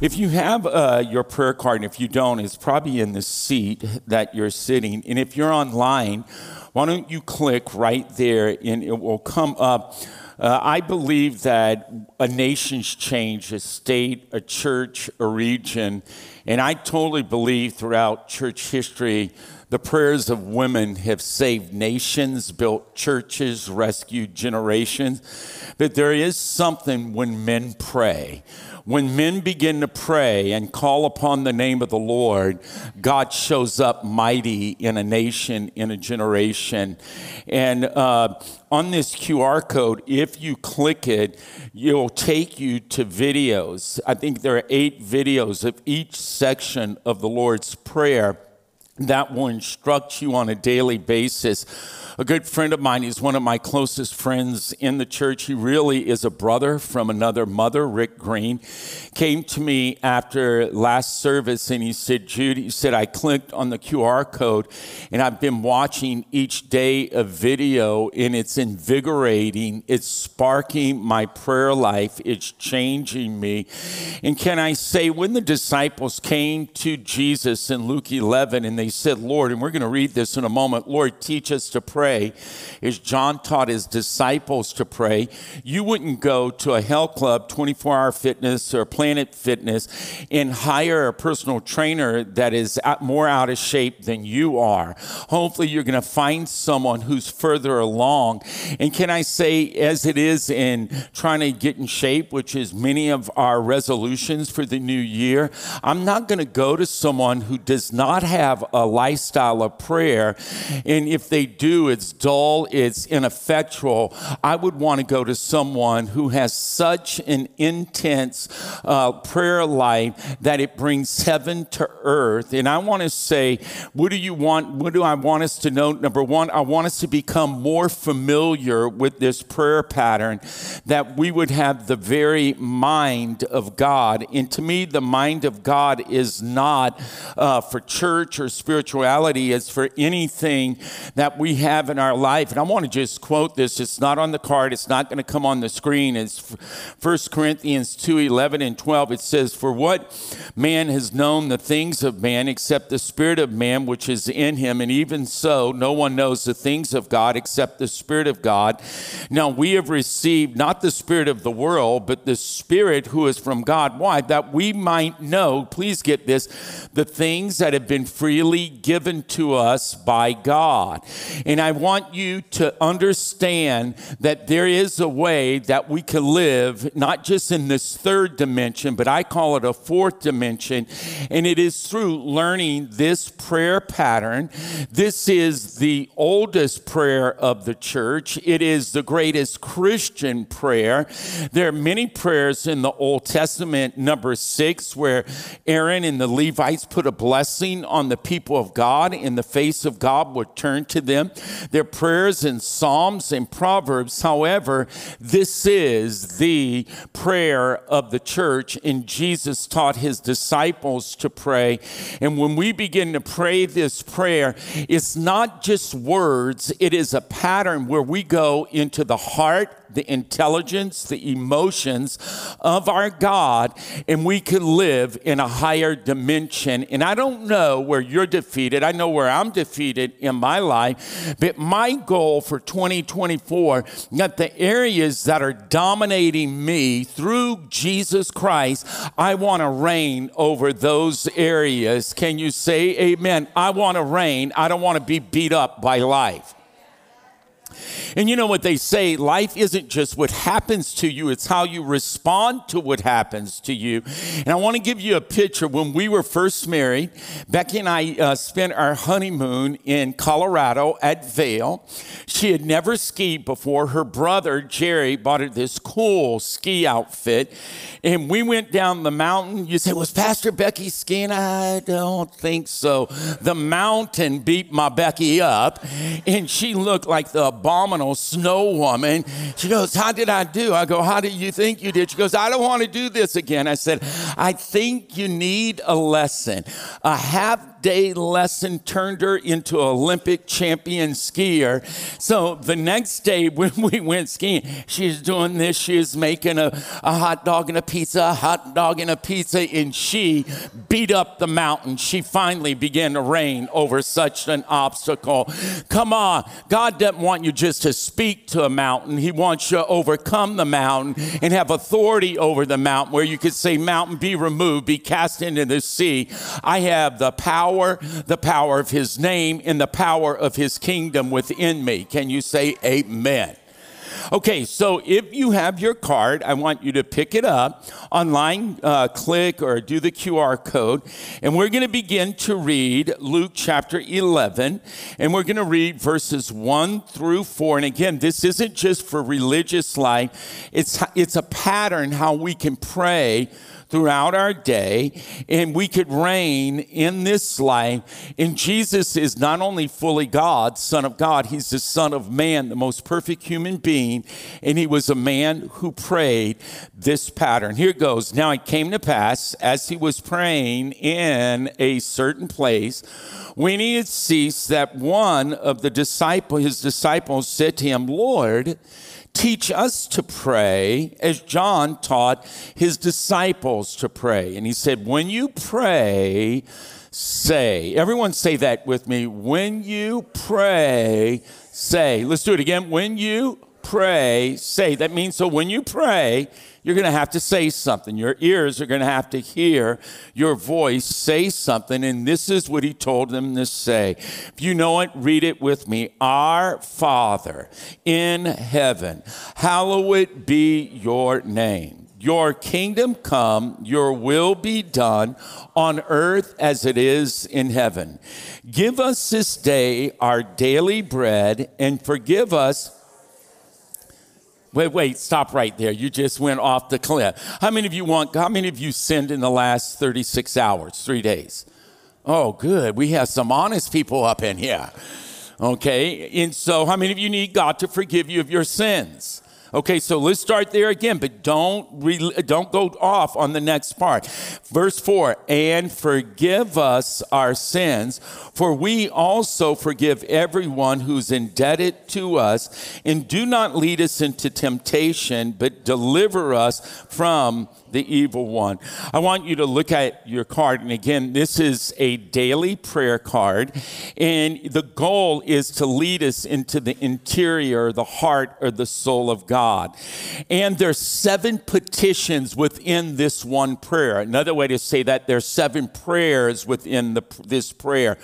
If you have uh, your prayer card, and if you don't, it's probably in the seat that you're sitting. And if you're online, why don't you click right there and it will come up. Uh, I believe that a nation's change, a state, a church, a region, and I totally believe throughout church history, the prayers of women have saved nations, built churches, rescued generations. But there is something when men pray when men begin to pray and call upon the name of the Lord, God shows up mighty in a nation, in a generation. And uh, on this QR code, if you click it, it'll take you to videos. I think there are eight videos of each section of the Lord's Prayer that will instruct you on a daily basis a good friend of mine, he's one of my closest friends in the church. He really is a brother from another mother, Rick Green, came to me after last service and he said, Jude, he said, I clicked on the QR code and I've been watching each day a video and it's invigorating. It's sparking my prayer life. It's changing me. And can I say, when the disciples came to Jesus in Luke 11 and they said, Lord, and we're going to read this in a moment, Lord, teach us to pray as John taught his disciples to pray. You wouldn't go to a health club, 24 hour fitness or Planet Fitness, and hire a personal trainer that is more out of shape than you are. Hopefully, you're going to find someone who's further along. And can I say, as it is in trying to get in shape, which is many of our resolutions for the new year, I'm not going to go to someone who does not have a lifestyle of prayer. And if they do, it's dull, it's ineffectual. I would want to go to someone who has such an intense uh, prayer life that it brings heaven to earth. And I want to say, what do you want? What do I want us to know? Number one, I want us to become more familiar with this prayer pattern, that we would have the very mind of God. And to me, the mind of God is not uh, for church or spirituality, is for anything that we have in our life. And I want to just quote this. It's not on the card. It's not going to come on the screen. It's 1 Corinthians 2, 11 and 12. It says, For what man has known the things of man except the spirit of man which is in him? And even so, no one knows the things of God except the spirit of God. Now we have received not the spirit of the world, but the spirit who is from God. Why? That we might know, please get this, the things that have been freely given to us by God. And I want you to understand that there is a way that we can live, not just in this third dimension, but I call it a fourth dimension. And it is through learning this prayer pattern. This is the oldest prayer of the church, it is the greatest Christian prayer. There are many prayers in the Old Testament, Numbers six, where Aaron and the Levites put a blessing on the people of God, in the face of God would turn to them. Their prayers in Psalms and Proverbs. However, this is the prayer of the church, and Jesus taught his disciples to pray. And when we begin to pray this prayer, it's not just words, it is a pattern where we go into the heart the intelligence, the emotions of our God, and we can live in a higher dimension. And I don't know where you're defeated. I know where I'm defeated in my life. But my goal for 2024, that the areas that are dominating me through Jesus Christ, I want to reign over those areas. Can you say amen? I want to reign. I don't want to be beat up by life. And you know what they say life isn't just what happens to you, it's how you respond to what happens to you. And I want to give you a picture. When we were first married, Becky and I uh, spent our honeymoon in Colorado at Vail. She had never skied before. Her brother, Jerry, bought her this cool ski outfit. And we went down the mountain. You say, Was Pastor Becky skiing? I don't think so. The mountain beat my Becky up, and she looked like the abominable snow woman. She goes, How did I do? I go, How do you think you did? She goes, I don't want to do this again. I said, I think you need a lesson. A half day lesson turned her into Olympic champion skier. So the next day when we went skiing, she's doing this. She is making a, a hot dog and a pizza, a hot dog and a pizza, and she beat up the mountain. She finally began to reign over such an obstacle. Come on, God doesn't want you just to speak to a mountain. He wants you to overcome the mountain and have authority over the mountain where you could say, Mountain, be removed, be cast into the sea. I have the power power, the power of his name, and the power of his kingdom within me. Can you say amen? Okay, so if you have your card, I want you to pick it up online, uh, click or do the QR code, and we're going to begin to read Luke chapter 11, and we're going to read verses 1 through 4. And again, this isn't just for religious life, it's, it's a pattern how we can pray throughout our day, and we could reign in this life. And Jesus is not only fully God, Son of God, He's the Son of Man, the most perfect human being, and He was a man who prayed this pattern. Here it goes. Now it came to pass as He was praying in a certain place, when He had ceased, that one of the disciple, His disciples said to Him, Lord, teach us to pray as John taught his disciples to pray. And he said, When you pray, say. Everyone say that with me. When you pray, say. Let's do it again. When you pray, say. That means so when you pray, you're going to have to say something. Your ears are going to have to hear your voice say something. And this is what he told them to say. If you know it, read it with me. Our Father in heaven, hallowed be your name. Your kingdom come, your will be done on earth as it is in heaven. Give us this day our daily bread and forgive us Wait, wait, stop right there. You just went off the cliff. How many of you want, how many of you sinned in the last 36 hours, three days? Oh, good. We have some honest people up in here. Okay. And so, how many of you need God to forgive you of your sins? Okay, so let's start there again, but don't re- don't go off on the next part. Verse 4, and forgive us our sins, for we also forgive everyone who's indebted to us, and do not lead us into temptation, but deliver us from the evil one. I want you to look at your card. And again, this is a daily prayer card. And the goal is to lead us into the interior, the heart, or the soul of God. And there's seven petitions within this one prayer. Another way to say that there's seven prayers within the, this prayer.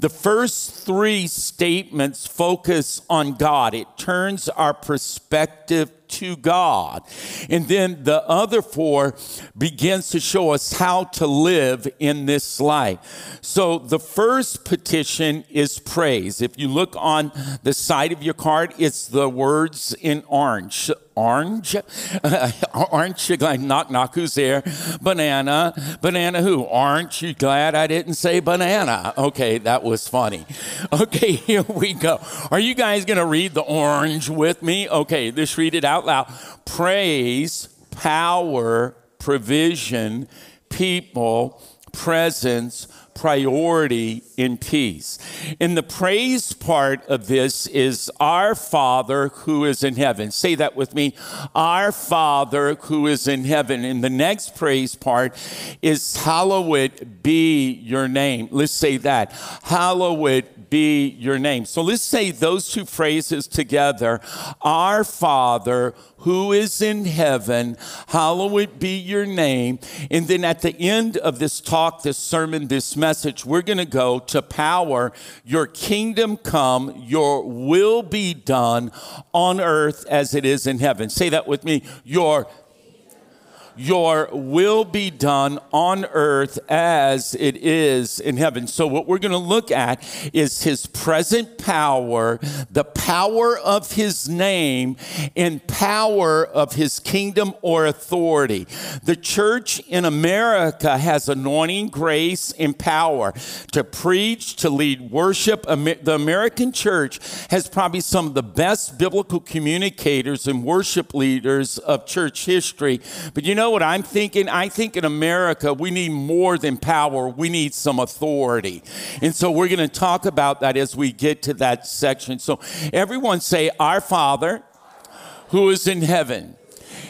The first three statements focus on God. It turns our perspective to God. And then the other four begins to show us how to live in this life. So the first petition is praise. If you look on the side of your card, it's the words in orange orange. Aren't you glad? Knock, knock, who's there? Banana. Banana who? Aren't you glad I didn't say banana? Okay, that was funny. Okay, here we go. Are you guys going to read the orange with me? Okay, let's read it out loud. Praise, power, provision, people, presence, priority in peace. And the praise part of this is our Father who is in heaven. Say that with me. Our Father who is in heaven. And the next praise part is hallowed be your name. Let's say that. Hallowed be your name. So let's say those two phrases together. Our Father who is in heaven, hallowed be your name. And then at the end of this talk, this sermon, this message, we're going to go to power. Your kingdom come, your will be done on earth as it is in heaven. Say that with me. Your your will be done on earth as it is in heaven. So, what we're going to look at is his present power, the power of his name, and power of his kingdom or authority. The church in America has anointing, grace, and power to preach, to lead worship. The American church has probably some of the best biblical communicators and worship leaders of church history. But you know, know what I'm thinking? I think in America, we need more than power, we need some authority. And so we're going to talk about that as we get to that section. So everyone say, Our Father who is in heaven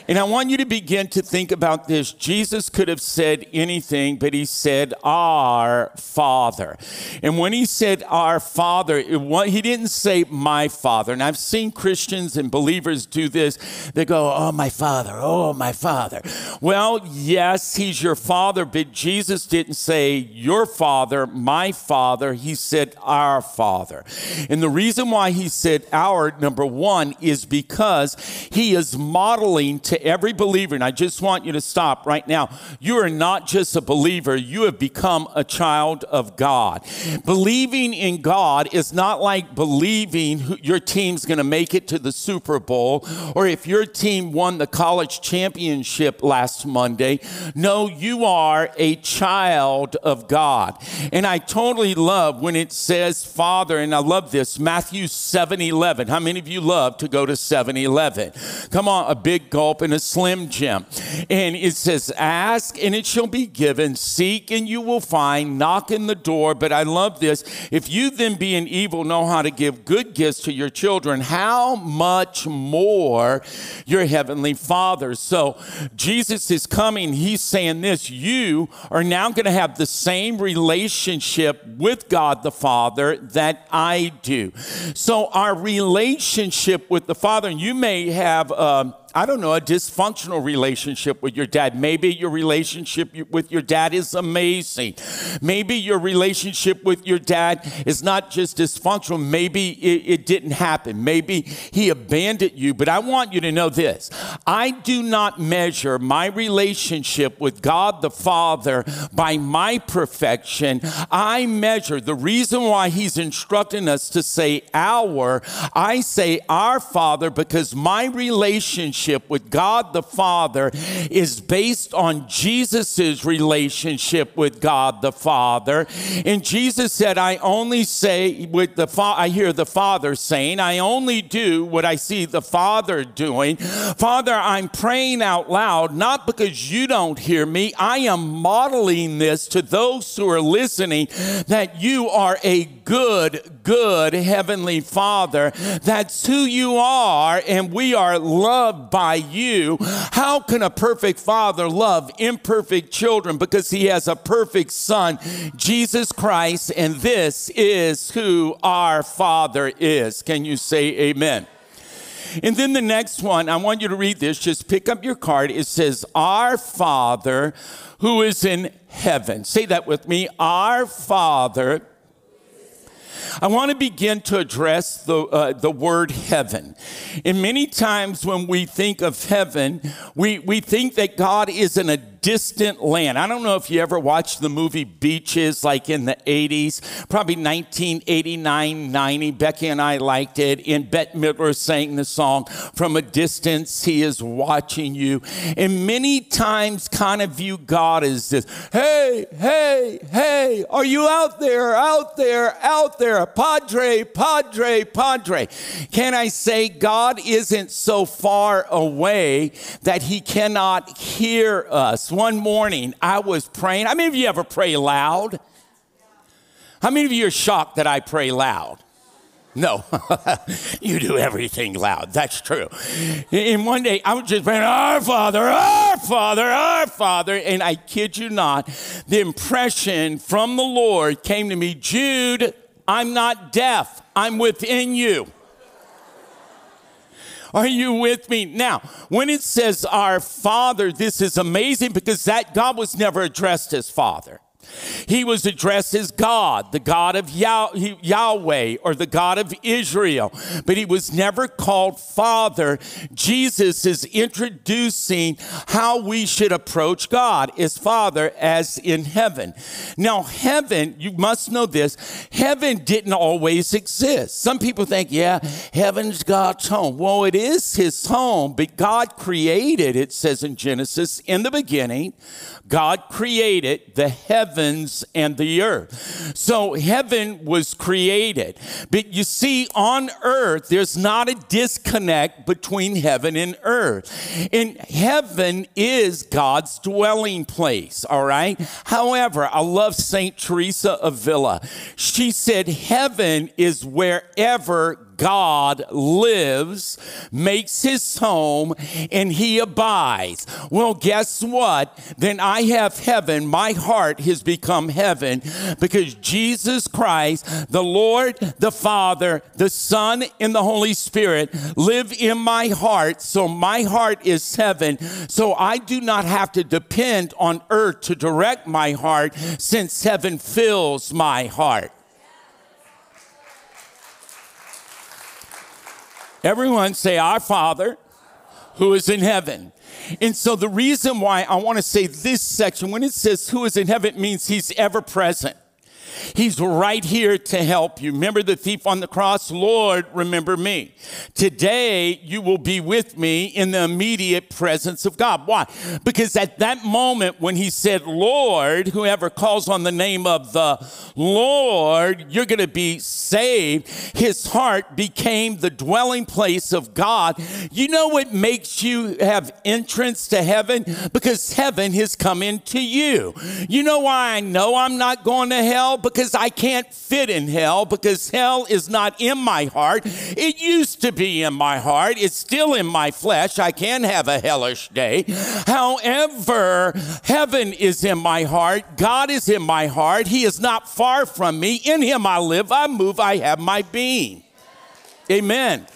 and I want you to begin to think about this. Jesus could have said anything, but he said, Our Father. And when he said, Our Father, it, he didn't say, My Father. And I've seen Christians and believers do this. They go, Oh, my Father, oh, my Father. Well, yes, he's your Father, but Jesus didn't say, Your Father, my Father. He said, Our Father. And the reason why he said, Our, number one, is because he is modeling to to every believer, and I just want you to stop right now. You are not just a believer, you have become a child of God. Believing in God is not like believing your team's going to make it to the Super Bowl or if your team won the college championship last Monday. No, you are a child of God. And I totally love when it says Father, and I love this Matthew 7 11. How many of you love to go to 7 Eleven? Come on, a big gulp in a Slim Jim. And it says, Ask and it shall be given, seek and you will find, knock in the door. But I love this. If you then, being evil, know how to give good gifts to your children, how much more your heavenly Father? So Jesus is coming. He's saying this you are now going to have the same relationship with God the Father that I do. So our relationship with the Father, and you may have. Um, I don't know, a dysfunctional relationship with your dad. Maybe your relationship with your dad is amazing. Maybe your relationship with your dad is not just dysfunctional. Maybe it, it didn't happen. Maybe he abandoned you. But I want you to know this I do not measure my relationship with God the Father by my perfection. I measure the reason why he's instructing us to say our, I say our Father because my relationship relationship with God the Father is based on Jesus' relationship with God the Father. And Jesus said, I only say with the Fa- I hear the Father saying, I only do what I see the Father doing. Father, I'm praying out loud, not because you don't hear me. I am modeling this to those who are listening that you are a good, good Heavenly Father. That's who you are, and we are loved by you. How can a perfect father love imperfect children? Because he has a perfect son, Jesus Christ, and this is who our Father is. Can you say amen? And then the next one, I want you to read this. Just pick up your card. It says, Our Father who is in heaven. Say that with me. Our Father I want to begin to address the, uh, the word heaven. And many times when we think of heaven, we, we think that God is in a distant land. I don't know if you ever watched the movie Beaches like in the 80s, probably 1989, 90. Becky and I liked it. And Bette Midler sang the song, From a Distance, He is Watching You. And many times kind of view God as this hey, hey, hey, are you out there, out there, out there? Padre, Padre, Padre. Can I say God isn't so far away that He cannot hear us? One morning I was praying. How many of you ever pray loud? How many of you are shocked that I pray loud? No, you do everything loud. That's true. And one day I was just praying, Our Father, Our Father, Our Father. And I kid you not, the impression from the Lord came to me Jude, I'm not deaf, I'm within you. Are you with me? Now, when it says our Father, this is amazing because that God was never addressed as Father. He was addressed as God, the God of Yahweh or the God of Israel, but he was never called Father. Jesus is introducing how we should approach God as Father as in heaven. Now, heaven, you must know this, heaven didn't always exist. Some people think, yeah, heaven's God's home. Well, it is his home, but God created, it says in Genesis, in the beginning, God created the heavens and the earth. So heaven was created. But you see, on earth, there's not a disconnect between heaven and earth. And heaven is God's dwelling place, all right? However, I love St. Teresa of Avila. She said, Heaven is wherever God lives, makes his home, and he abides. Well, guess what? Then I have heaven. My heart has become heaven because Jesus Christ, the Lord, the Father, the Son, and the Holy Spirit live in my heart. So my heart is heaven. So I do not have to depend on earth to direct my heart since heaven fills my heart. Everyone say, Our Father who is in heaven. And so the reason why I want to say this section, when it says who is in heaven, means he's ever present. He's right here to help you. Remember the thief on the cross? Lord, remember me. Today, you will be with me in the immediate presence of God. Why? Because at that moment when he said, Lord, whoever calls on the name of the Lord, you're going to be saved, his heart became the dwelling place of God. You know what makes you have entrance to heaven? Because heaven has come into you. You know why I know I'm not going to hell? Because I can't fit in hell because hell is not in my heart. It used to be in my heart. It's still in my flesh. I can have a hellish day. However, heaven is in my heart. God is in my heart. He is not far from me. In him I live, I move, I have my being. Amen.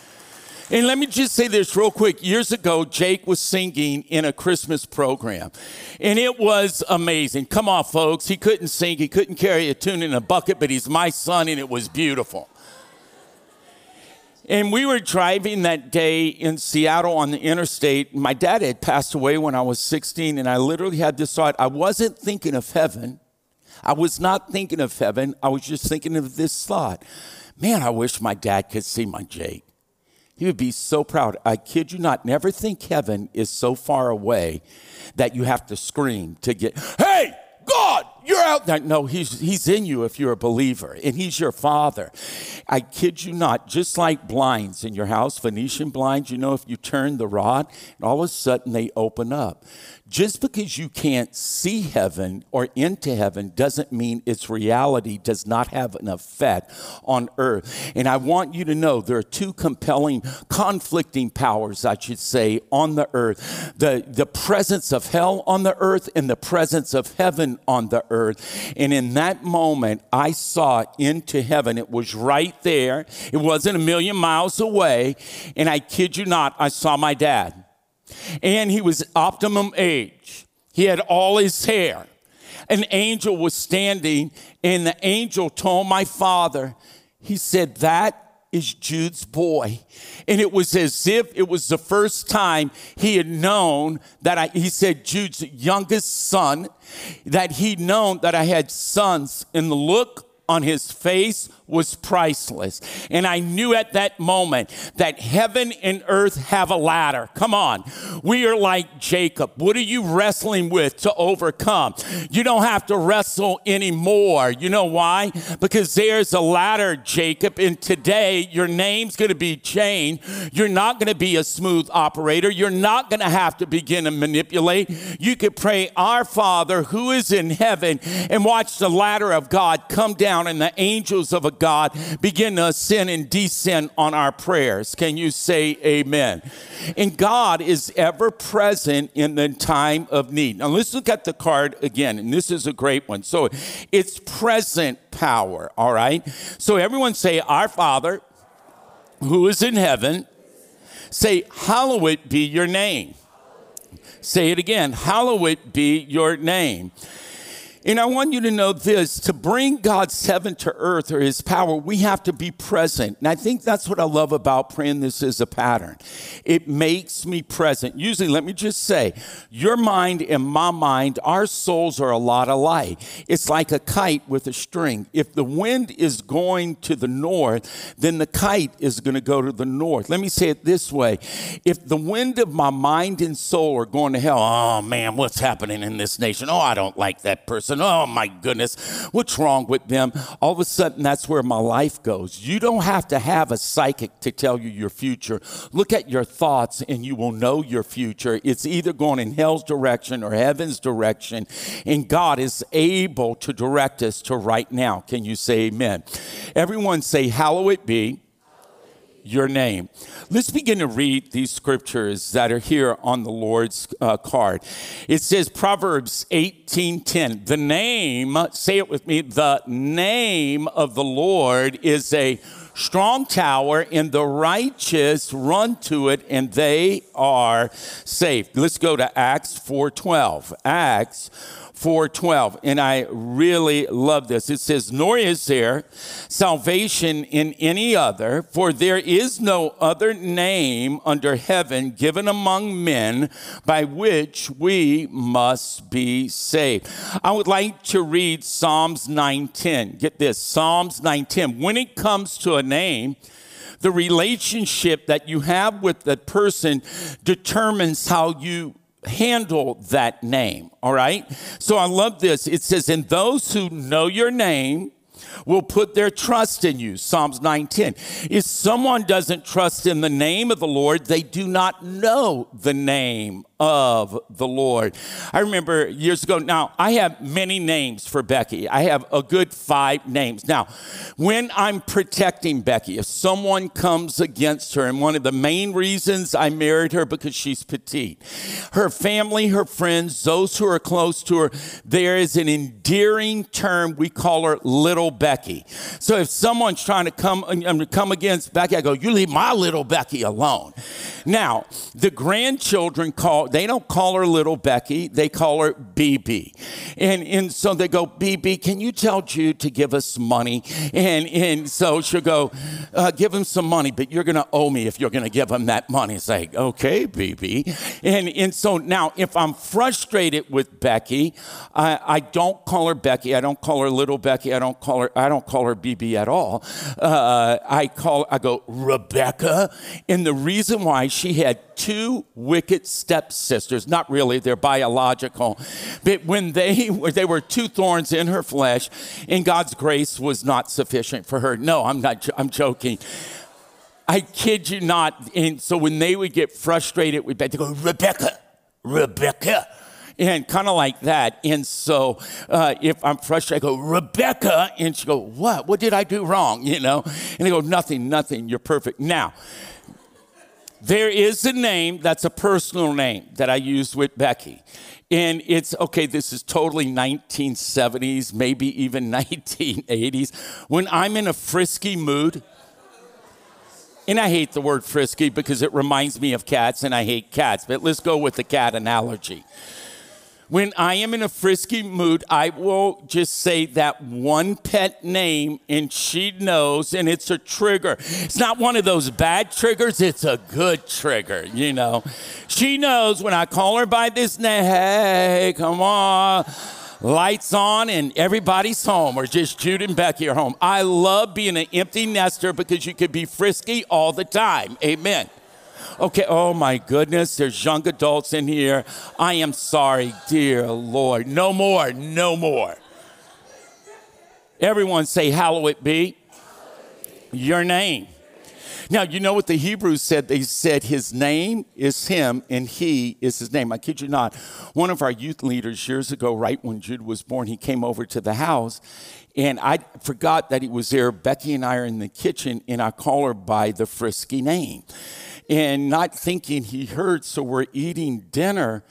And let me just say this real quick. Years ago, Jake was singing in a Christmas program, and it was amazing. Come on, folks. He couldn't sing, he couldn't carry a tune in a bucket, but he's my son, and it was beautiful. And we were driving that day in Seattle on the interstate. My dad had passed away when I was 16, and I literally had this thought I wasn't thinking of heaven. I was not thinking of heaven. I was just thinking of this thought man, I wish my dad could see my Jake. He would be so proud. I kid you not, never think heaven is so far away that you have to scream to get, hey, God, you're out there. No, he's, he's in you if you're a believer, and he's your father. I kid you not, just like blinds in your house, Venetian blinds, you know, if you turn the rod, and all of a sudden they open up. Just because you can't see heaven or into heaven doesn't mean its reality does not have an effect on earth. And I want you to know there are two compelling, conflicting powers, I should say, on the earth the, the presence of hell on the earth and the presence of heaven on the earth. And in that moment, I saw into heaven. It was right there, it wasn't a million miles away. And I kid you not, I saw my dad and he was optimum age. He had all his hair. An angel was standing, and the angel told my father, he said, That is Jude's boy. And it was as if it was the first time he had known that I, he said, Jude's youngest son, that he'd known that I had sons. And the look on his face was priceless. And I knew at that moment that heaven and earth have a ladder. Come on. We are like Jacob. What are you wrestling with to overcome? You don't have to wrestle anymore. You know why? Because there's a ladder, Jacob, and today your name's going to be changed. You're not going to be a smooth operator. You're not going to have to begin to manipulate. You could pray, Our Father who is in heaven, and watch the ladder of God come down and the angels of a God begin to ascend and descend on our prayers. Can you say amen? And God is ever present in the time of need. Now let's look at the card again, and this is a great one. So it's present power, all right? So everyone say, Our Father who is in heaven, Say, Hallowed be your name. Say it again, Hallowed be your name. And I want you to know this to bring God's heaven to earth or his power, we have to be present. And I think that's what I love about praying this is a pattern. It makes me present. Usually, let me just say, your mind and my mind, our souls are a lot alike. It's like a kite with a string. If the wind is going to the north, then the kite is going to go to the north. Let me say it this way if the wind of my mind and soul are going to hell, oh man, what's happening in this nation? Oh, I don't like that person oh my goodness, what's wrong with them? All of a sudden, that's where my life goes. You don't have to have a psychic to tell you your future. Look at your thoughts and you will know your future. It's either going in hell's direction or heaven's direction, and God is able to direct us to right now. Can you say amen? Everyone say, Hallowed be your name. Let's begin to read these scriptures that are here on the Lord's uh, card. It says Proverbs 18:10. The name, say it with me, the name of the Lord is a strong tower and the righteous run to it and they are saved. Let's go to Acts 4:12. Acts 4:12 and I really love this. It says nor is there salvation in any other for there is no other name under heaven given among men by which we must be saved. I would like to read Psalms 9:10. Get this, Psalms 9:10. When it comes to a name, the relationship that you have with the person determines how you handle that name. All right. So I love this. It says, And those who know your name will put their trust in you. Psalms 9:10. If someone doesn't trust in the name of the Lord, they do not know the name of the Lord. I remember years ago, now I have many names for Becky. I have a good five names. Now, when I'm protecting Becky, if someone comes against her, and one of the main reasons I married her because she's petite, her family, her friends, those who are close to her, there is an endearing term we call her little Becky. So if someone's trying to come, um, come against Becky, I go, you leave my little Becky alone. Now, the grandchildren call, they don't call her little Becky, they call her BB. And, and so they go, BB, can you tell Jude to give us money? And, and so she'll go, uh, give him some money, but you're to owe me if you're to give him that money. It's like, okay, BB. And, and so now, if I'm frustrated with Becky, I, I don't call her Becky. I don't call her little Becky. I don't call her, I don't call her BB at all. Uh, I call, I go, Rebecca. And the reason why she had two wicked stepsisters. Not really, they're biological. But when they were, they were two thorns in her flesh, and God's grace was not sufficient for her. No, I'm not, I'm joking. I kid you not. And so when they would get frustrated with Beth, they go, Rebecca, Rebecca. And kind of like that. And so uh, if I'm frustrated, I go, Rebecca. And she go, what? What did I do wrong? You know? And they go, nothing, nothing. You're perfect. Now, there is a name that's a personal name that I use with Becky. And it's okay, this is totally 1970s, maybe even 1980s. When I'm in a frisky mood, and I hate the word frisky because it reminds me of cats and I hate cats, but let's go with the cat analogy. When I am in a frisky mood, I will just say that one pet name and she knows, and it's a trigger. It's not one of those bad triggers, it's a good trigger, you know. She knows when I call her by this name, hey, come on lights on and everybody's home, or just Jude and Becky are home. I love being an empty nester because you can be frisky all the time. Amen. Okay, oh my goodness, there's young adults in here. I am sorry, dear Lord. No more, no more. Everyone say, Hallowed be your name. Now, you know what the Hebrews said? They said his name is him and he is his name. I kid you not. One of our youth leaders years ago, right when Jude was born, he came over to the house and I forgot that he was there. Becky and I are in the kitchen and I call her by the frisky name and not thinking he heard. So we're eating dinner,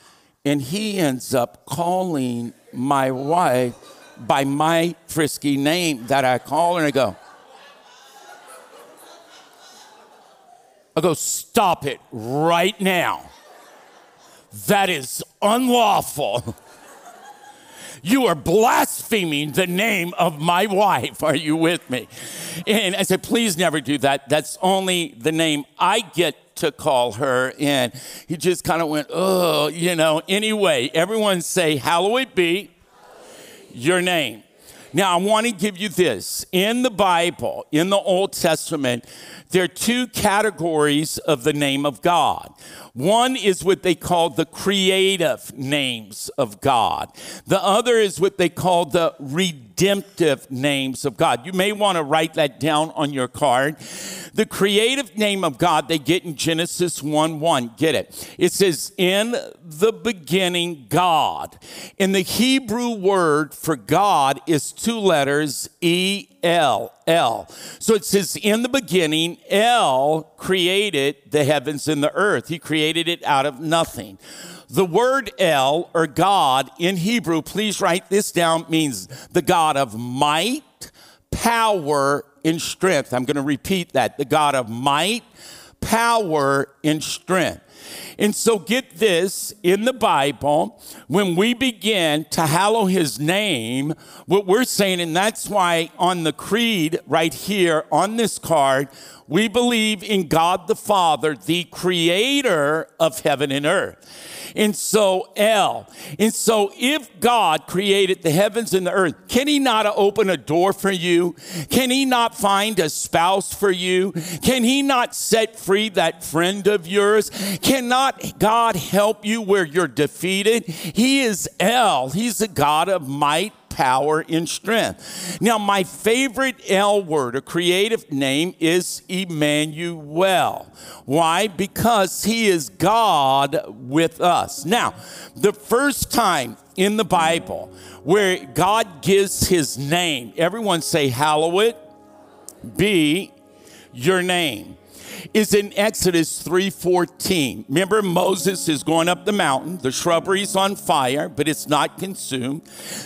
and he ends up calling my wife by my frisky name that I call her and I go, I go, Stop it right now. That is unlawful. You are blaspheming the name of my wife. Are you with me? And I said, Please never do that. That's only the name I get to call her. And he just kind of went, Oh, you know. Anyway, everyone say, Hallowed be your name. Now, I want to give you this. In the Bible, in the Old Testament, there are two categories of the name of God. One is what they call the creative names of God. The other is what they call the redemptive names of God. You may want to write that down on your card. The creative name of God they get in Genesis 1 1. Get it? It says, In the beginning, God. And the Hebrew word for God is two letters, E L, L. So it says, in the beginning, El created the heavens and the earth. He created it out of nothing. The word El, or God, in Hebrew, please write this down, means the God of might, power, and strength. I'm going to repeat that the God of might, power, and strength. And so, get this in the Bible, when we begin to hallow his name, what we're saying, and that's why on the creed right here on this card, we believe in God the Father, the creator of heaven and earth. And so, El. And so, if God created the heavens and the earth, can He not open a door for you? Can He not find a spouse for you? Can He not set free that friend of yours? Cannot God help you where you're defeated? He is El. He's the God of might power and strength. Now, my favorite L word, a creative name, is Emmanuel. Why? Because he is God with us. Now, the first time in the Bible where God gives his name, everyone say, Hallowed be your name is in Exodus 3:14. Remember Moses is going up the mountain, the shrubbery's on fire, but it's not consumed.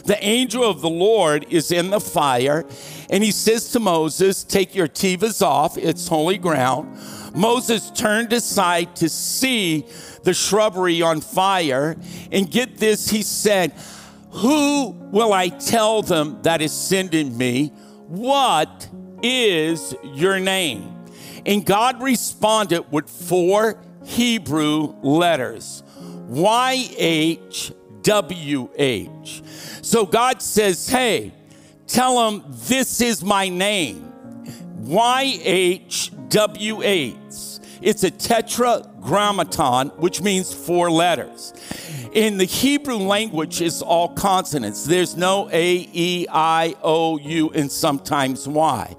The angel of the Lord is in the fire, and he says to Moses, "Take your Tevas off, it's holy ground." Moses turned aside to see the shrubbery on fire, and get this, he said, "Who will I tell them that is sending me? What is your name?" And God responded with four Hebrew letters YHWH. So God says, Hey, tell them this is my name. YHWH. It's a tetragrammaton, which means four letters. In the Hebrew language, it's all consonants. There's no A, E, I, O, U, and sometimes Y.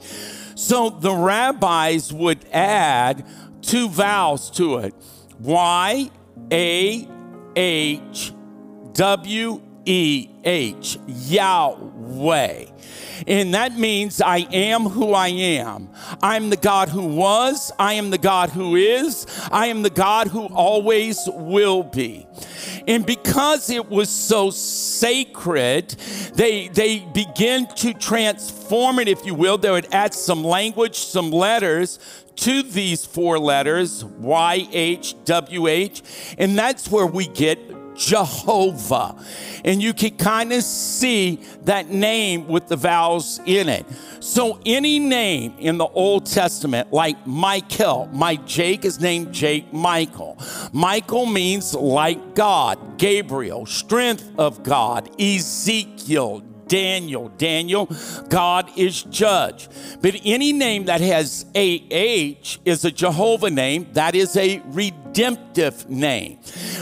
So the rabbis would add two vowels to it Y A H W E H, Yahweh. And that means I am who I am. I'm the God who was, I am the God who is, I am the God who always will be. And because it was so sacred, they, they begin to transform it, if you will. They would add some language, some letters to these four letters, Y H W H, and that's where we get Jehovah. And you can kind of see that name with the vowels in it. So, any name in the Old Testament, like Michael, my Jake is named Jake Michael. Michael means like God, Gabriel, strength of God, Ezekiel, Daniel. Daniel, God is judge. But any name that has AH is a Jehovah name. That is a redemptive name.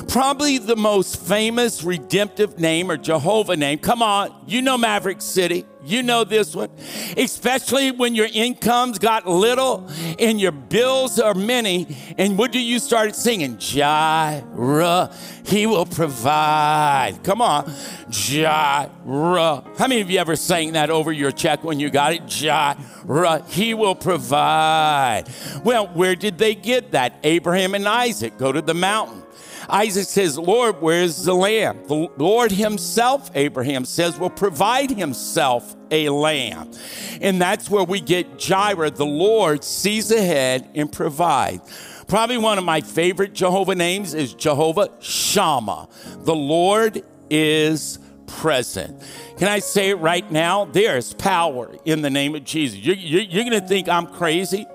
Probably the most famous redemptive name or Jehovah name. Come on, you know Maverick City. You know this one, especially when your income's got little and your bills are many. And what do you start singing? Jireh, He will provide. Come on, Jireh. How many of you ever sang that over your check when you got it? Jireh, He will provide. Well, where did they get that? Abraham and Isaac go to the mountain. Isaac says, Lord, where's the lamb? The Lord himself, Abraham says, will provide himself a lamb. And that's where we get Jireh. The Lord sees ahead and provides. Probably one of my favorite Jehovah names is Jehovah Shammah. The Lord is present. Can I say it right now? There's power in the name of Jesus. You're, you're, you're going to think I'm crazy.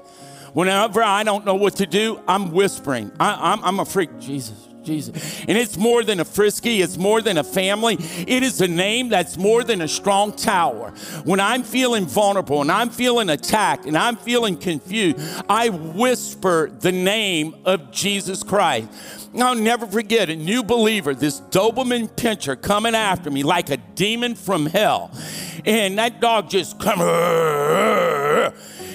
Whenever I don't know what to do, I'm whispering. I, I'm, I'm a freak. Jesus, Jesus. And it's more than a frisky, it's more than a family. It is a name that's more than a strong tower. When I'm feeling vulnerable and I'm feeling attacked and I'm feeling confused, I whisper the name of Jesus Christ. I'll never forget a new believer, this Doberman pinscher coming after me like a demon from hell. And that dog just come.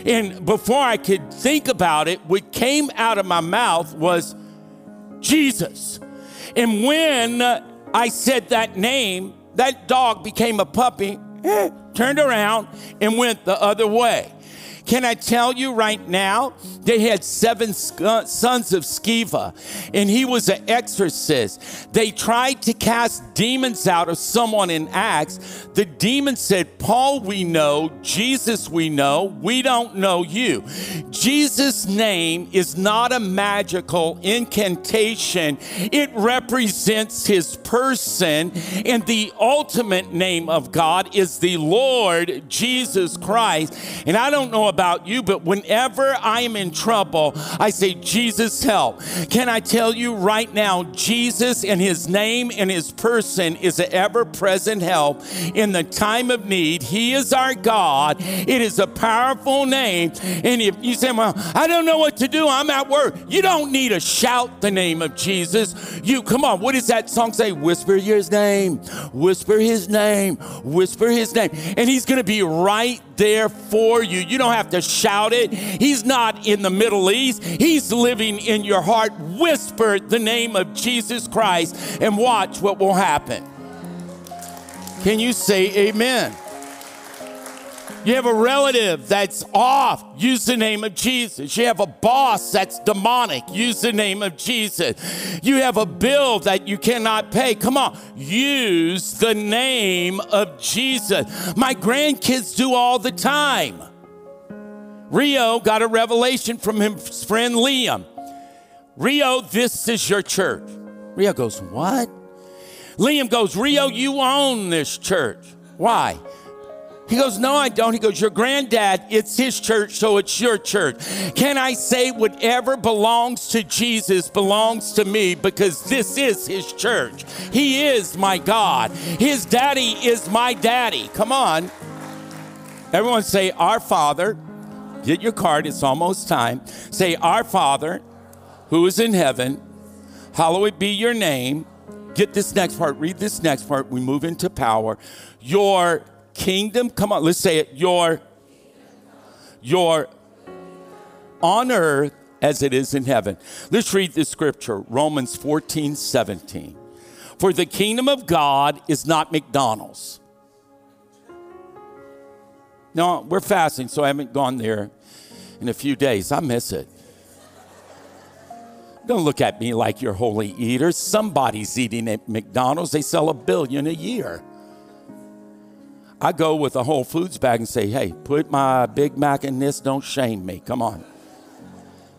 And before I could think about it, what came out of my mouth was, Jesus. And when I said that name, that dog became a puppy, eh, turned around, and went the other way. Can I tell you right now? They had seven uh, sons of Sceva, and he was an exorcist. They tried to cast demons out of someone in Acts. The demon said, Paul, we know, Jesus, we know, we don't know you. Jesus' name is not a magical incantation, it represents his person, and the ultimate name of God is the Lord Jesus Christ. And I don't know about you, but whenever I am in trouble, I say, Jesus, help. Can I tell you right now, Jesus and his name and his person is an ever present help in the time of need. He is our God. It is a powerful name. And if you say, Well, I don't know what to do, I'm at work, you don't need to shout the name of Jesus. You come on, what does that song say? Whisper his name, whisper his name, whisper his name. And he's going to be right there for you. You don't have to shout it. He's not in the Middle East, He's living in your heart. Whisper the name of Jesus Christ and watch what will happen. Can you say amen? You have a relative that's off, use the name of Jesus. You have a boss that's demonic, use the name of Jesus. You have a bill that you cannot pay, come on, use the name of Jesus. My grandkids do all the time. Rio got a revelation from his friend Liam. Rio, this is your church. Rio goes, What? Liam goes, Rio, you own this church. Why? He goes, No, I don't. He goes, Your granddad, it's his church, so it's your church. Can I say whatever belongs to Jesus belongs to me because this is his church? He is my God. His daddy is my daddy. Come on. Everyone say, Our Father Get your card, it's almost time. Say, Our Father, who is in heaven, hallowed be your name. Get this next part, read this next part. We move into power. Your kingdom, come on, let's say it. Your, your on earth as it is in heaven. Let's read this scripture, Romans 14, 17. For the kingdom of God is not McDonald's. No, we're fasting, so I haven't gone there in a few days. I miss it. Don't look at me like you're holy eaters. Somebody's eating at McDonald's. They sell a billion a year. I go with a Whole Foods bag and say, hey, put my Big Mac in this. Don't shame me. Come on.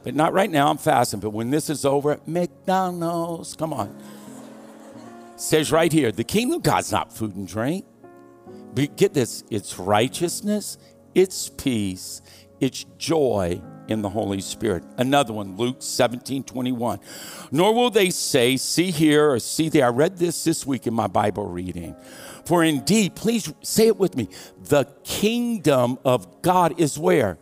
But not right now. I'm fasting. But when this is over, McDonald's. Come on. Says right here, the kingdom of God's not food and drink. Get this it's righteousness, it's peace, it's joy in the Holy Spirit. Another one, Luke 17 21. Nor will they say, See here or see there. I read this this week in my Bible reading. For indeed, please say it with me the kingdom of God is where?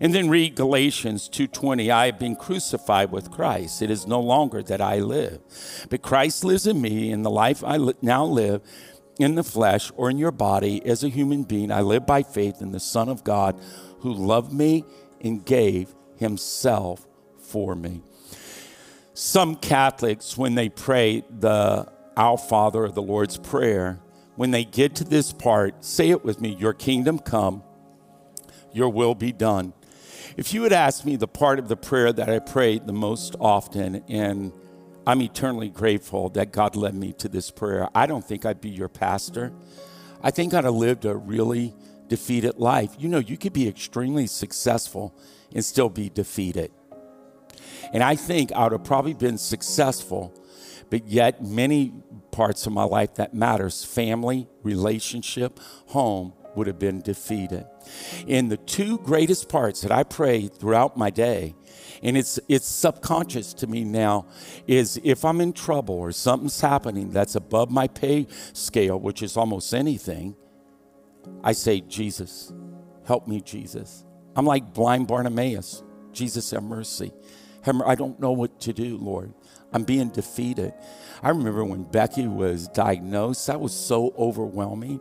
And then read Galatians 2:20, I have been crucified with Christ. It is no longer that I live, but Christ lives in me, and the life I now live in the flesh or in your body as a human being. I live by faith in the Son of God who loved me and gave himself for me. Some Catholics, when they pray the Our Father or the Lord's Prayer, when they get to this part, say it with me Your kingdom come, your will be done. If you would ask me the part of the prayer that I prayed the most often, and I'm eternally grateful that God led me to this prayer. I don't think I'd be your pastor. I think I'd have lived a really defeated life. You know, you could be extremely successful and still be defeated. And I think I would have probably been successful, but yet many parts of my life that matters family, relationship, home would have been defeated. In the two greatest parts that I pray throughout my day, and it's it's subconscious to me now is if I'm in trouble or something's happening that's above my pay scale, which is almost anything, I say, Jesus, help me, Jesus. I'm like blind Bartimaeus. Jesus, have mercy. I don't know what to do, Lord. I'm being defeated. I remember when Becky was diagnosed, that was so overwhelming.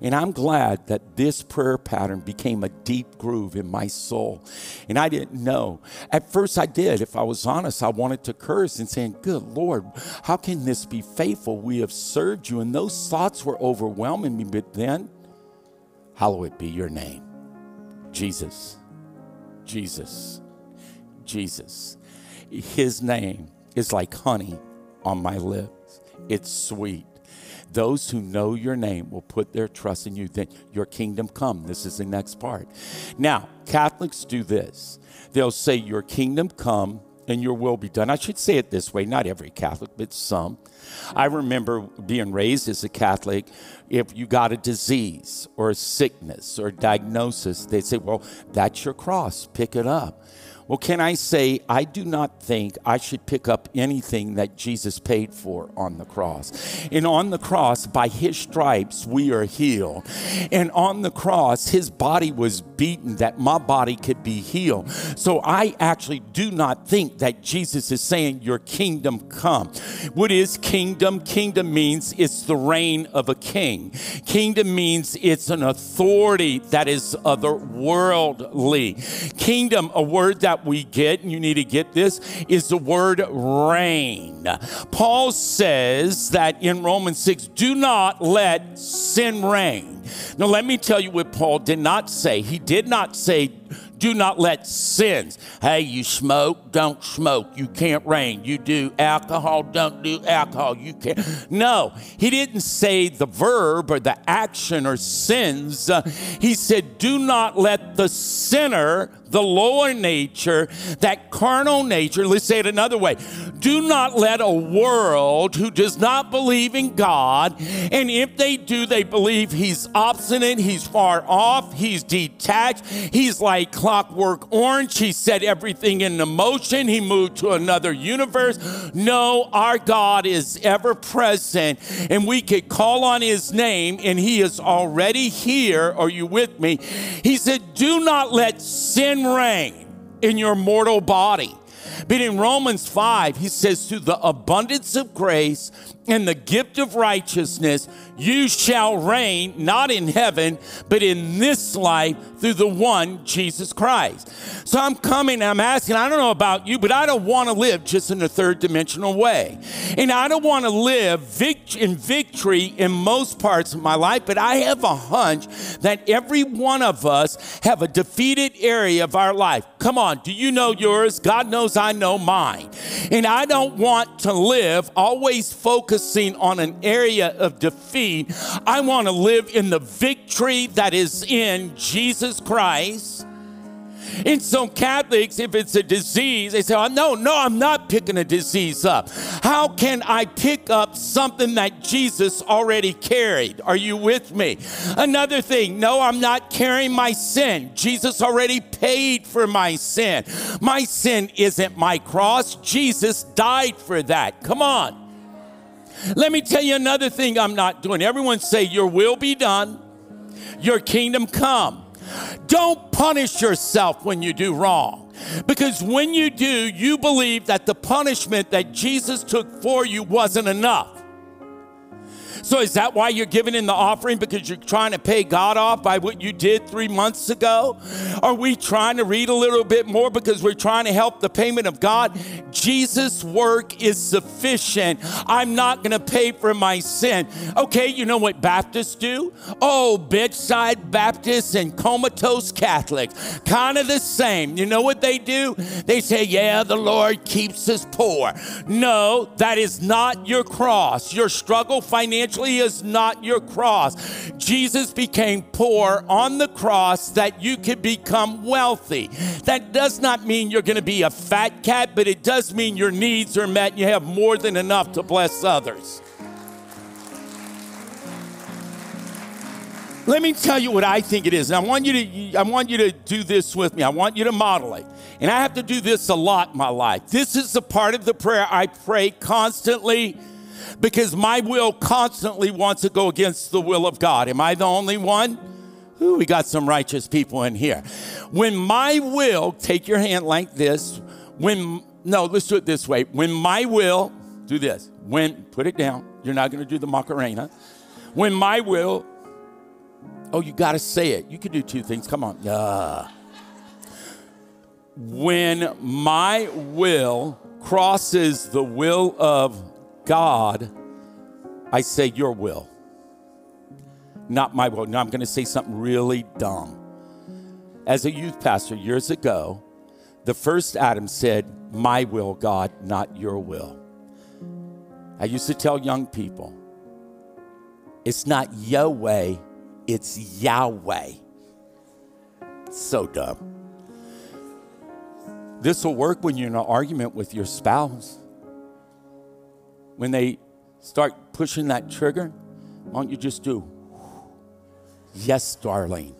And I'm glad that this prayer pattern became a deep groove in my soul. And I didn't know. At first, I did. If I was honest, I wanted to curse and saying, Good Lord, how can this be faithful? We have served you. And those thoughts were overwhelming me. But then, hallowed be your name. Jesus, Jesus, Jesus. His name is like honey on my lips. It's sweet. Those who know your name will put their trust in you. Then your kingdom come. This is the next part. Now, Catholics do this. They'll say, Your kingdom come and your will be done. I should say it this way, not every Catholic, but some. I remember being raised as a Catholic. If you got a disease or a sickness or a diagnosis, they'd say, Well, that's your cross, pick it up. Well, can I say, I do not think I should pick up anything that Jesus paid for on the cross. And on the cross, by his stripes, we are healed. And on the cross, his body was beaten that my body could be healed. So I actually do not think that Jesus is saying, Your kingdom come. What is kingdom? Kingdom means it's the reign of a king, kingdom means it's an authority that is otherworldly. Kingdom, a word that we get, and you need to get this, is the word reign. Paul says that in Romans 6 do not let sin reign. Now, let me tell you what Paul did not say. He did not say, do not let sins. Hey, you smoke, don't smoke. You can't reign. You do alcohol, don't do alcohol. You can't. No, he didn't say the verb or the action or sins. Uh, he said, do not let the sinner, the lower nature, that carnal nature, let's say it another way. Do not let a world who does not believe in God, and if they do, they believe he's obstinate, he's far off, he's detached, he's like clockwork orange. He set everything into motion. He moved to another universe. No, our God is ever present, and we could call on his name, and he is already here. Are you with me? He said, Do not let sin reign in your mortal body. But in Romans 5, he says, through the abundance of grace and the gift of righteousness, you shall reign not in heaven, but in this life through the one, Jesus Christ. So I'm coming, I'm asking, I don't know about you, but I don't want to live just in a third dimensional way. And I don't want to live vict- in victory in most parts of my life, but I have a hunch that every one of us have a defeated area of our life. Come on, do you know yours? God knows I know mine. And I don't want to live always focusing on an area of defeat I want to live in the victory that is in Jesus Christ. And so, Catholics, if it's a disease, they say, oh, No, no, I'm not picking a disease up. How can I pick up something that Jesus already carried? Are you with me? Another thing, no, I'm not carrying my sin. Jesus already paid for my sin. My sin isn't my cross, Jesus died for that. Come on. Let me tell you another thing I'm not doing. Everyone say, Your will be done, your kingdom come. Don't punish yourself when you do wrong. Because when you do, you believe that the punishment that Jesus took for you wasn't enough. So is that why you're giving in the offering? Because you're trying to pay God off by what you did three months ago? Are we trying to read a little bit more because we're trying to help the payment of God? Jesus' work is sufficient. I'm not going to pay for my sin. Okay, you know what Baptists do? Oh, bedside Baptists and comatose Catholics. Kind of the same. You know what they do? They say, yeah, the Lord keeps us poor. No, that is not your cross. Your struggle financially financially is not your cross. Jesus became poor on the cross that you could become wealthy. That does not mean you're going to be a fat cat, but it does mean your needs are met and you have more than enough to bless others. Let me tell you what I think it is. And I want you to I want you to do this with me. I want you to model it. And I have to do this a lot in my life. This is the part of the prayer I pray constantly because my will constantly wants to go against the will of God. Am I the only one? Ooh, we got some righteous people in here. When my will, take your hand like this. When, no, let's do it this way. When my will, do this. When, put it down. You're not going to do the Macarena. When my will Oh, you got to say it. You can do two things. Come on. Uh. When my will crosses the will of God, I say your will, not my will. Now I'm going to say something really dumb. As a youth pastor years ago, the first Adam said, My will, God, not your will. I used to tell young people, it's not your way, it's Yahweh. So dumb. This will work when you're in an argument with your spouse. When they start pushing that trigger, why don't you just do, Yes, darling.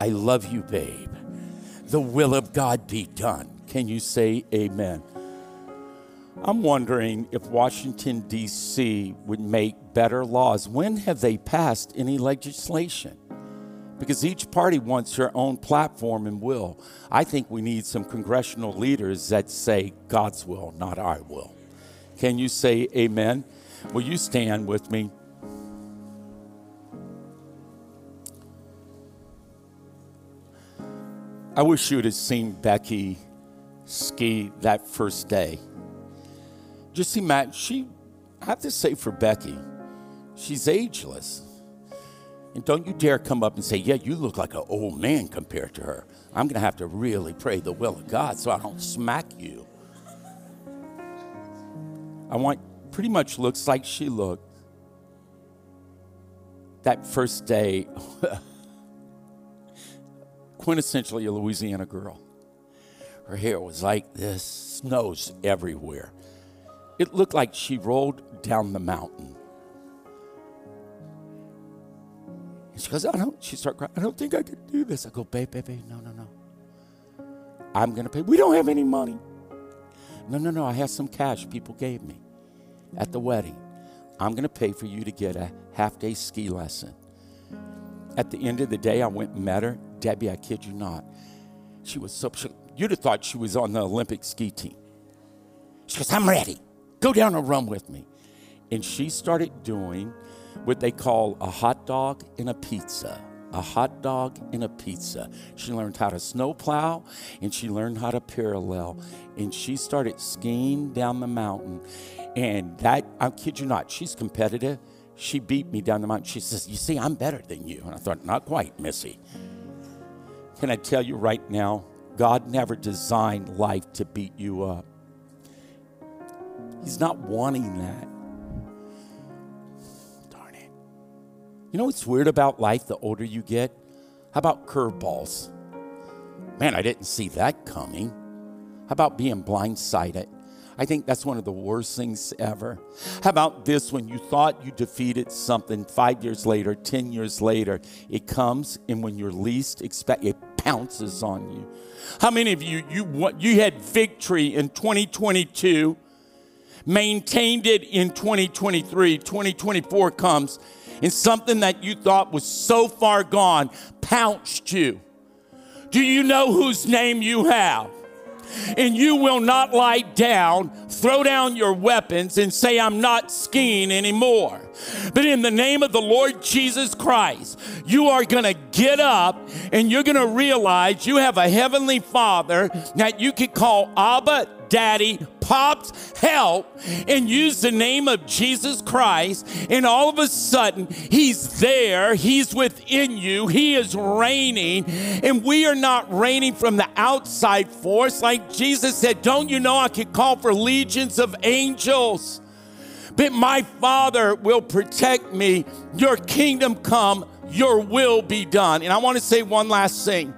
I love you, babe. The will of God be done. Can you say amen? I'm wondering if Washington, D.C. would make better laws. When have they passed any legislation? Because each party wants their own platform and will. I think we need some congressional leaders that say God's will, not our will. Can you say amen? Will you stand with me? I wish you would have seen Becky ski that first day. Just see, Matt, she, I have to say for Becky, she's ageless. And don't you dare come up and say, Yeah, you look like an old man compared to her. I'm going to have to really pray the will of God so I don't smack you. I want, pretty much looks like she looked that first day, quintessentially a Louisiana girl. Her hair was like this, snows everywhere. It looked like she rolled down the mountain. And she goes, I don't, she started crying, I don't think I could do this. I go, babe, babe, babe, no, no, no. I'm going to pay. We don't have any money. No, no, no, I have some cash people gave me at the wedding. I'm going to pay for you to get a half day ski lesson. At the end of the day, I went and met her. Debbie, I kid you not. She was so, she, you'd have thought she was on the Olympic ski team. She goes, I'm ready. Go down and run with me. And she started doing what they call a hot dog and a pizza. A hot dog and a pizza. She learned how to snowplow and she learned how to parallel. And she started skiing down the mountain. And that, I kid you not, she's competitive. She beat me down the mountain. She says, You see, I'm better than you. And I thought, Not quite, Missy. Can I tell you right now, God never designed life to beat you up. He's not wanting that. You know what's weird about life the older you get? How about curveballs? Man, I didn't see that coming. How about being blindsided? I think that's one of the worst things ever. How about this when you thought you defeated something five years later, 10 years later, it comes and when you're least expect it pounces on you. How many of you you you had victory in 2022 maintained it in 2023. 2024 comes, and something that you thought was so far gone pounced you. Do you know whose name you have? and you will not lie down, throw down your weapons, and say, I'm not skiing anymore. But in the name of the Lord Jesus Christ, you are going to get up and you're going to realize you have a heavenly Father that you can call Abba, Daddy, Pops, help, and use the name of Jesus Christ. And all of a sudden, He's there, He's within you, He is reigning. And we are not reigning from the outside force. Like Jesus said, Don't you know I can call for legions of angels? but my Father will protect me. Your kingdom come, your will be done. And I want to say one last thing.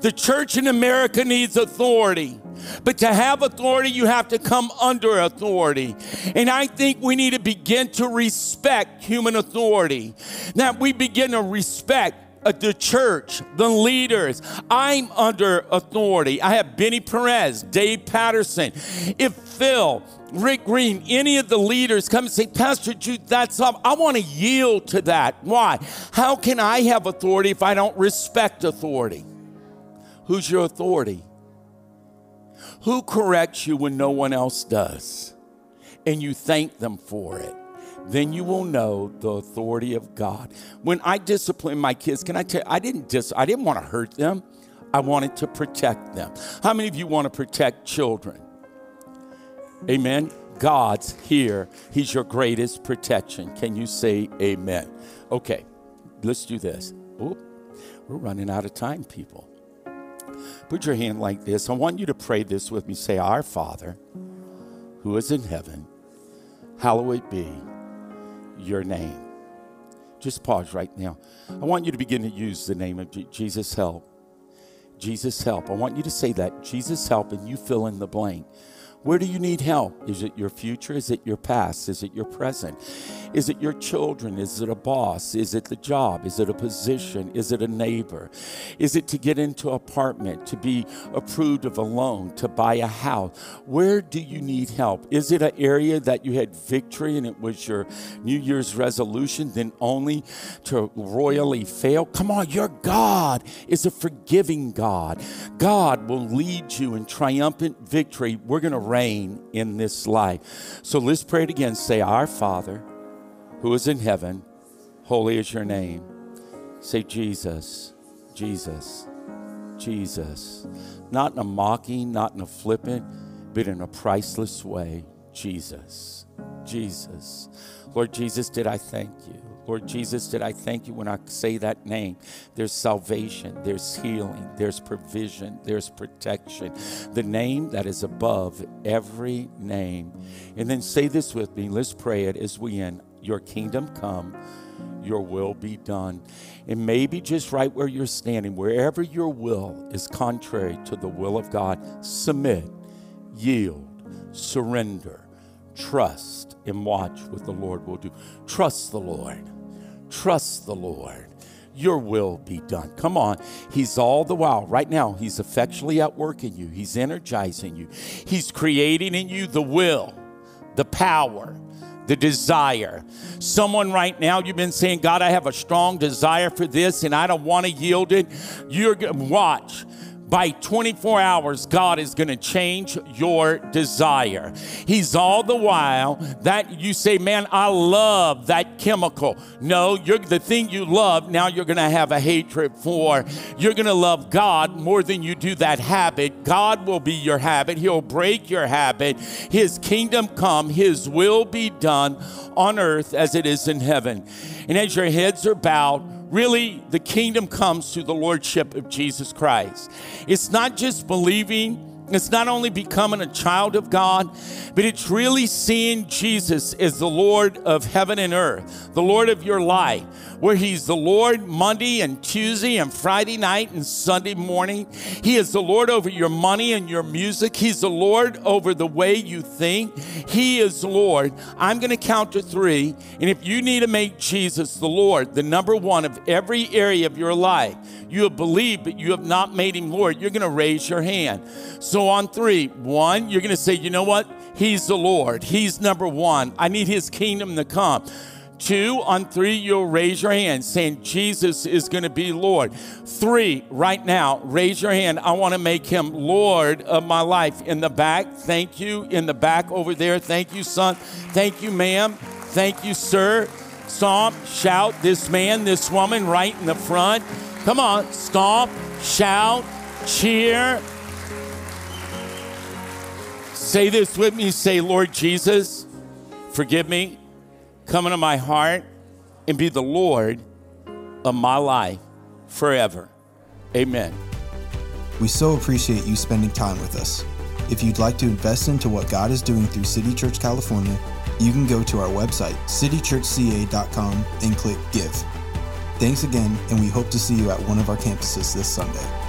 The church in America needs authority. But to have authority, you have to come under authority. And I think we need to begin to respect human authority. That we begin to respect uh, the church, the leaders. I'm under authority. I have Benny Perez, Dave Patterson. If Phil, Rick Green, any of the leaders come and say, Pastor Jude, that's up. I want to yield to that. Why? How can I have authority if I don't respect authority? Who's your authority? Who corrects you when no one else does? And you thank them for it. Then you will know the authority of God. When I discipline my kids, can I tell you, I didn't dis- I didn't want to hurt them. I wanted to protect them. How many of you want to protect children? Amen. God's here. He's your greatest protection. Can you say amen? Okay, let's do this. Oop, we're running out of time, people. Put your hand like this. I want you to pray this with me. Say, Our Father, who is in heaven, hallowed be your name. Just pause right now. I want you to begin to use the name of Jesus, help. Jesus, help. I want you to say that. Jesus, help, and you fill in the blank. Where do you need help? Is it your future? Is it your past? Is it your present? Is it your children? Is it a boss? Is it the job? Is it a position? Is it a neighbor? Is it to get into an apartment, to be approved of a loan, to buy a house? Where do you need help? Is it an area that you had victory and it was your New Year's resolution, then only to royally fail? Come on, your God is a forgiving God. God will lead you in triumphant victory. We're going to reign in this life. So let's pray it again. Say, Our Father who is in heaven, holy is your name. Say, Jesus, Jesus, Jesus. Not in a mocking, not in a flippant, but in a priceless way. Jesus, Jesus. Lord Jesus, did I thank you? Lord Jesus, did I thank you when I say that name? There's salvation, there's healing, there's provision, there's protection. The name that is above every name. And then say this with me. Let's pray it as we end. Your kingdom come, your will be done. And maybe just right where you're standing, wherever your will is contrary to the will of God, submit, yield, surrender, trust, and watch what the Lord will do. Trust the Lord. Trust the Lord. Your will be done. Come on. He's all the while, right now, He's effectually at work in you. He's energizing you. He's creating in you the will, the power, the desire. Someone right now, you've been saying, God, I have a strong desire for this and I don't want to yield it. You're watch by 24 hours, God is going to change your desire. He's all the while that you say, Man, I love that chemical. No, you're the thing you love, now you're going to have a hatred for. You're going to love God more than you do that habit. God will be your habit, He'll break your habit. His kingdom come, His will be done on earth as it is in heaven. And as your heads are bowed, really the kingdom comes through the lordship of Jesus Christ. It's not just believing, it's not only becoming a child of God, but it's really seeing Jesus as the Lord of heaven and earth, the Lord of your life where He's the Lord Monday and Tuesday and Friday night and Sunday morning. He is the Lord over your money and your music. He's the Lord over the way you think. He is Lord. I'm going to count to three. And if you need to make Jesus the Lord, the number one of every area of your life, you have believed, but you have not made Him Lord, you're going to raise your hand. So on three, one, you're going to say, you know what? He's the Lord. He's number one. I need His kingdom to come. Two, on three, you'll raise your hand saying, Jesus is going to be Lord. Three, right now, raise your hand. I want to make him Lord of my life. In the back, thank you. In the back over there, thank you, son. Thank you, ma'am. Thank you, sir. Stomp, shout, this man, this woman right in the front. Come on, stomp, shout, cheer. Say this with me. Say, Lord Jesus, forgive me come into my heart and be the Lord of my life forever. Amen. We so appreciate you spending time with us. If you'd like to invest into what God is doing through City Church California, you can go to our website, citychurchca.com, and click Give. Thanks again, and we hope to see you at one of our campuses this Sunday.